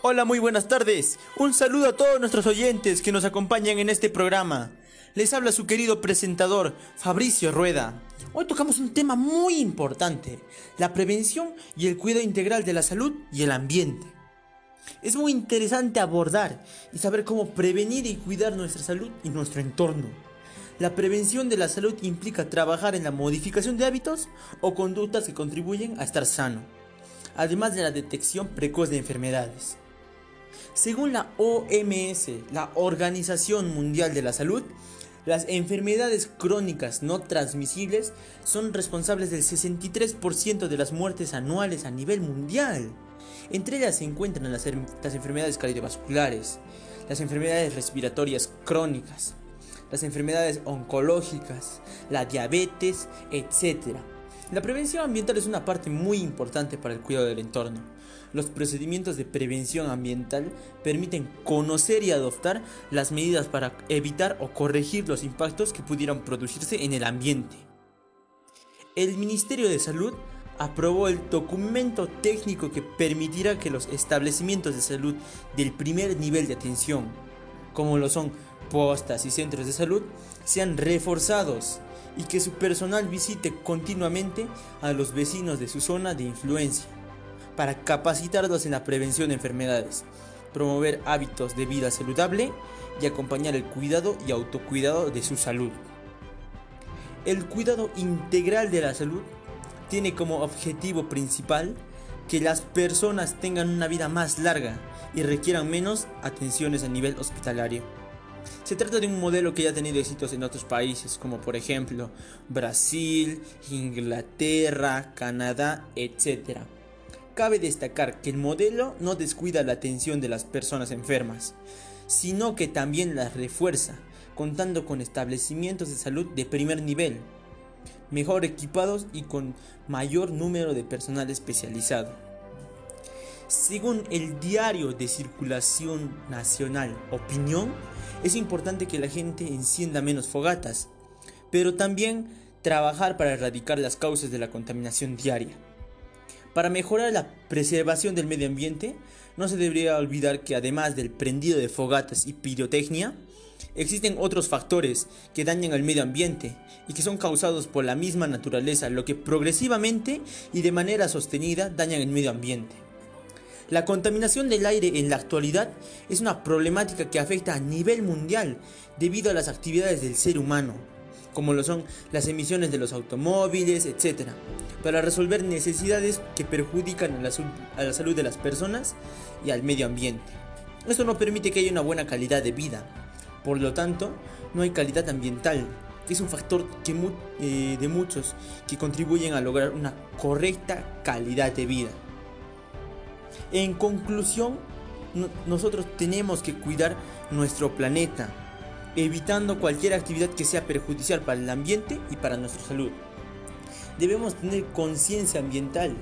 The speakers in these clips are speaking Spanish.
Hola, muy buenas tardes. Un saludo a todos nuestros oyentes que nos acompañan en este programa. Les habla su querido presentador, Fabricio Rueda. Hoy tocamos un tema muy importante, la prevención y el cuidado integral de la salud y el ambiente. Es muy interesante abordar y saber cómo prevenir y cuidar nuestra salud y nuestro entorno. La prevención de la salud implica trabajar en la modificación de hábitos o conductas que contribuyen a estar sano, además de la detección precoz de enfermedades. Según la OMS, la Organización Mundial de la Salud, las enfermedades crónicas no transmisibles son responsables del 63% de las muertes anuales a nivel mundial. Entre ellas se encuentran las, las, enfermedades cardiovasculares, las enfermedades respiratorias crónicas, las enfermedades oncológicas, la diabetes, etc. La prevención ambiental es una parte muy importante para el cuidado del entorno. Los procedimientos de prevención ambiental permiten conocer y adoptar las medidas para evitar o corregir los impactos que pudieran producirse en el ambiente. El Ministerio de Salud aprobó el documento técnico que permitirá que los establecimientos de salud del primer nivel de atención, como lo son postas y centros de salud, sean reforzados y que su personal visite continuamente a los vecinos de su zona de influencia para capacitarlos en la prevención de enfermedades, promover hábitos de vida saludable y acompañar el cuidado y autocuidado de su salud. El cuidado integral de la salud tiene como objetivo principal que las personas tengan una vida más larga y requieran menos atenciones a nivel hospitalario. Se trata de un modelo que ya ha tenido éxitos en otros países, como por ejemplo Brasil, Inglaterra, Canadá, etc. Cabe destacar que el modelo no descuida la atención de las personas enfermas, sino que también las refuerza, contando con establecimientos de salud de primer nivel, mejor equipados y con mayor número de personal especializado. Según el diario de circulación nacional Opinión, es importante que la gente encienda menos fogatas, pero también trabajar para erradicar las causas de la contaminación diaria. Para mejorar la preservación del medio ambiente, no se debería olvidar que además del prendido de fogatas y pirotecnia, existen otros factores que dañan al medio ambiente y que son causados por la misma naturaleza, lo que progresivamente y de manera sostenida dañan el medio ambiente. La contaminación del aire en la actualidad es una problemática que afecta a nivel mundial debido a las actividades del ser humano, como lo son las emisiones de los automóviles, etc., para resolver necesidades que perjudican a la, salud de las personas y al medio ambiente. Esto no permite que haya una buena calidad de vida, por lo tanto, no hay calidad ambiental, es un factor que eh, de muchos que contribuyen a lograr una correcta calidad de vida. En conclusión, nosotros tenemos que cuidar nuestro planeta, evitando cualquier actividad que sea perjudicial para el ambiente y para nuestra salud. Debemos tener conciencia ambiental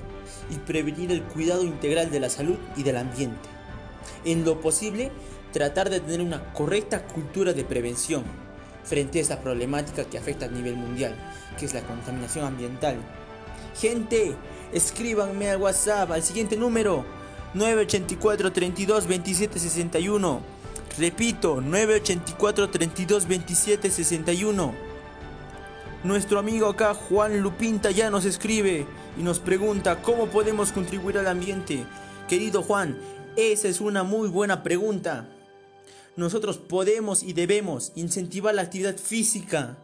y prevenir el cuidado integral de la salud y del ambiente. En lo posible, tratar de tener una correcta cultura de prevención frente a esta problemática que afecta a nivel mundial, que es la contaminación ambiental. Gente, escríbanme al WhatsApp al siguiente número 984 32 27 61. Repito, 984 32 27 61. Nuestro amigo acá, Juan Lupinta, ya nos escribe y nos pregunta cómo podemos contribuir al ambiente. Querido Juan, esa es una muy buena pregunta. Nosotros podemos y debemos incentivar la actividad física,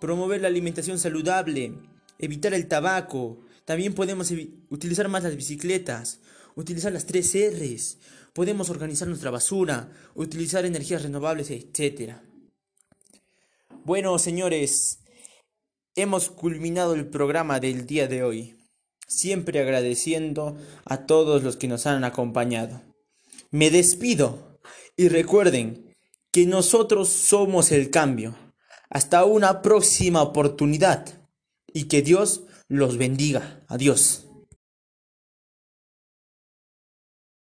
promover la alimentación saludable, evitar el tabaco. También podemos utilizar más las bicicletas, utilizar las tres R's, podemos organizar nuestra basura, utilizar energías renovables, etc. Bueno, señores, hemos culminado el programa del día de hoy, siempre agradeciendo a todos los que nos han acompañado. Me despido y recuerden que nosotros somos el cambio. Hasta una próxima oportunidad y que Dios los bendiga. Adiós.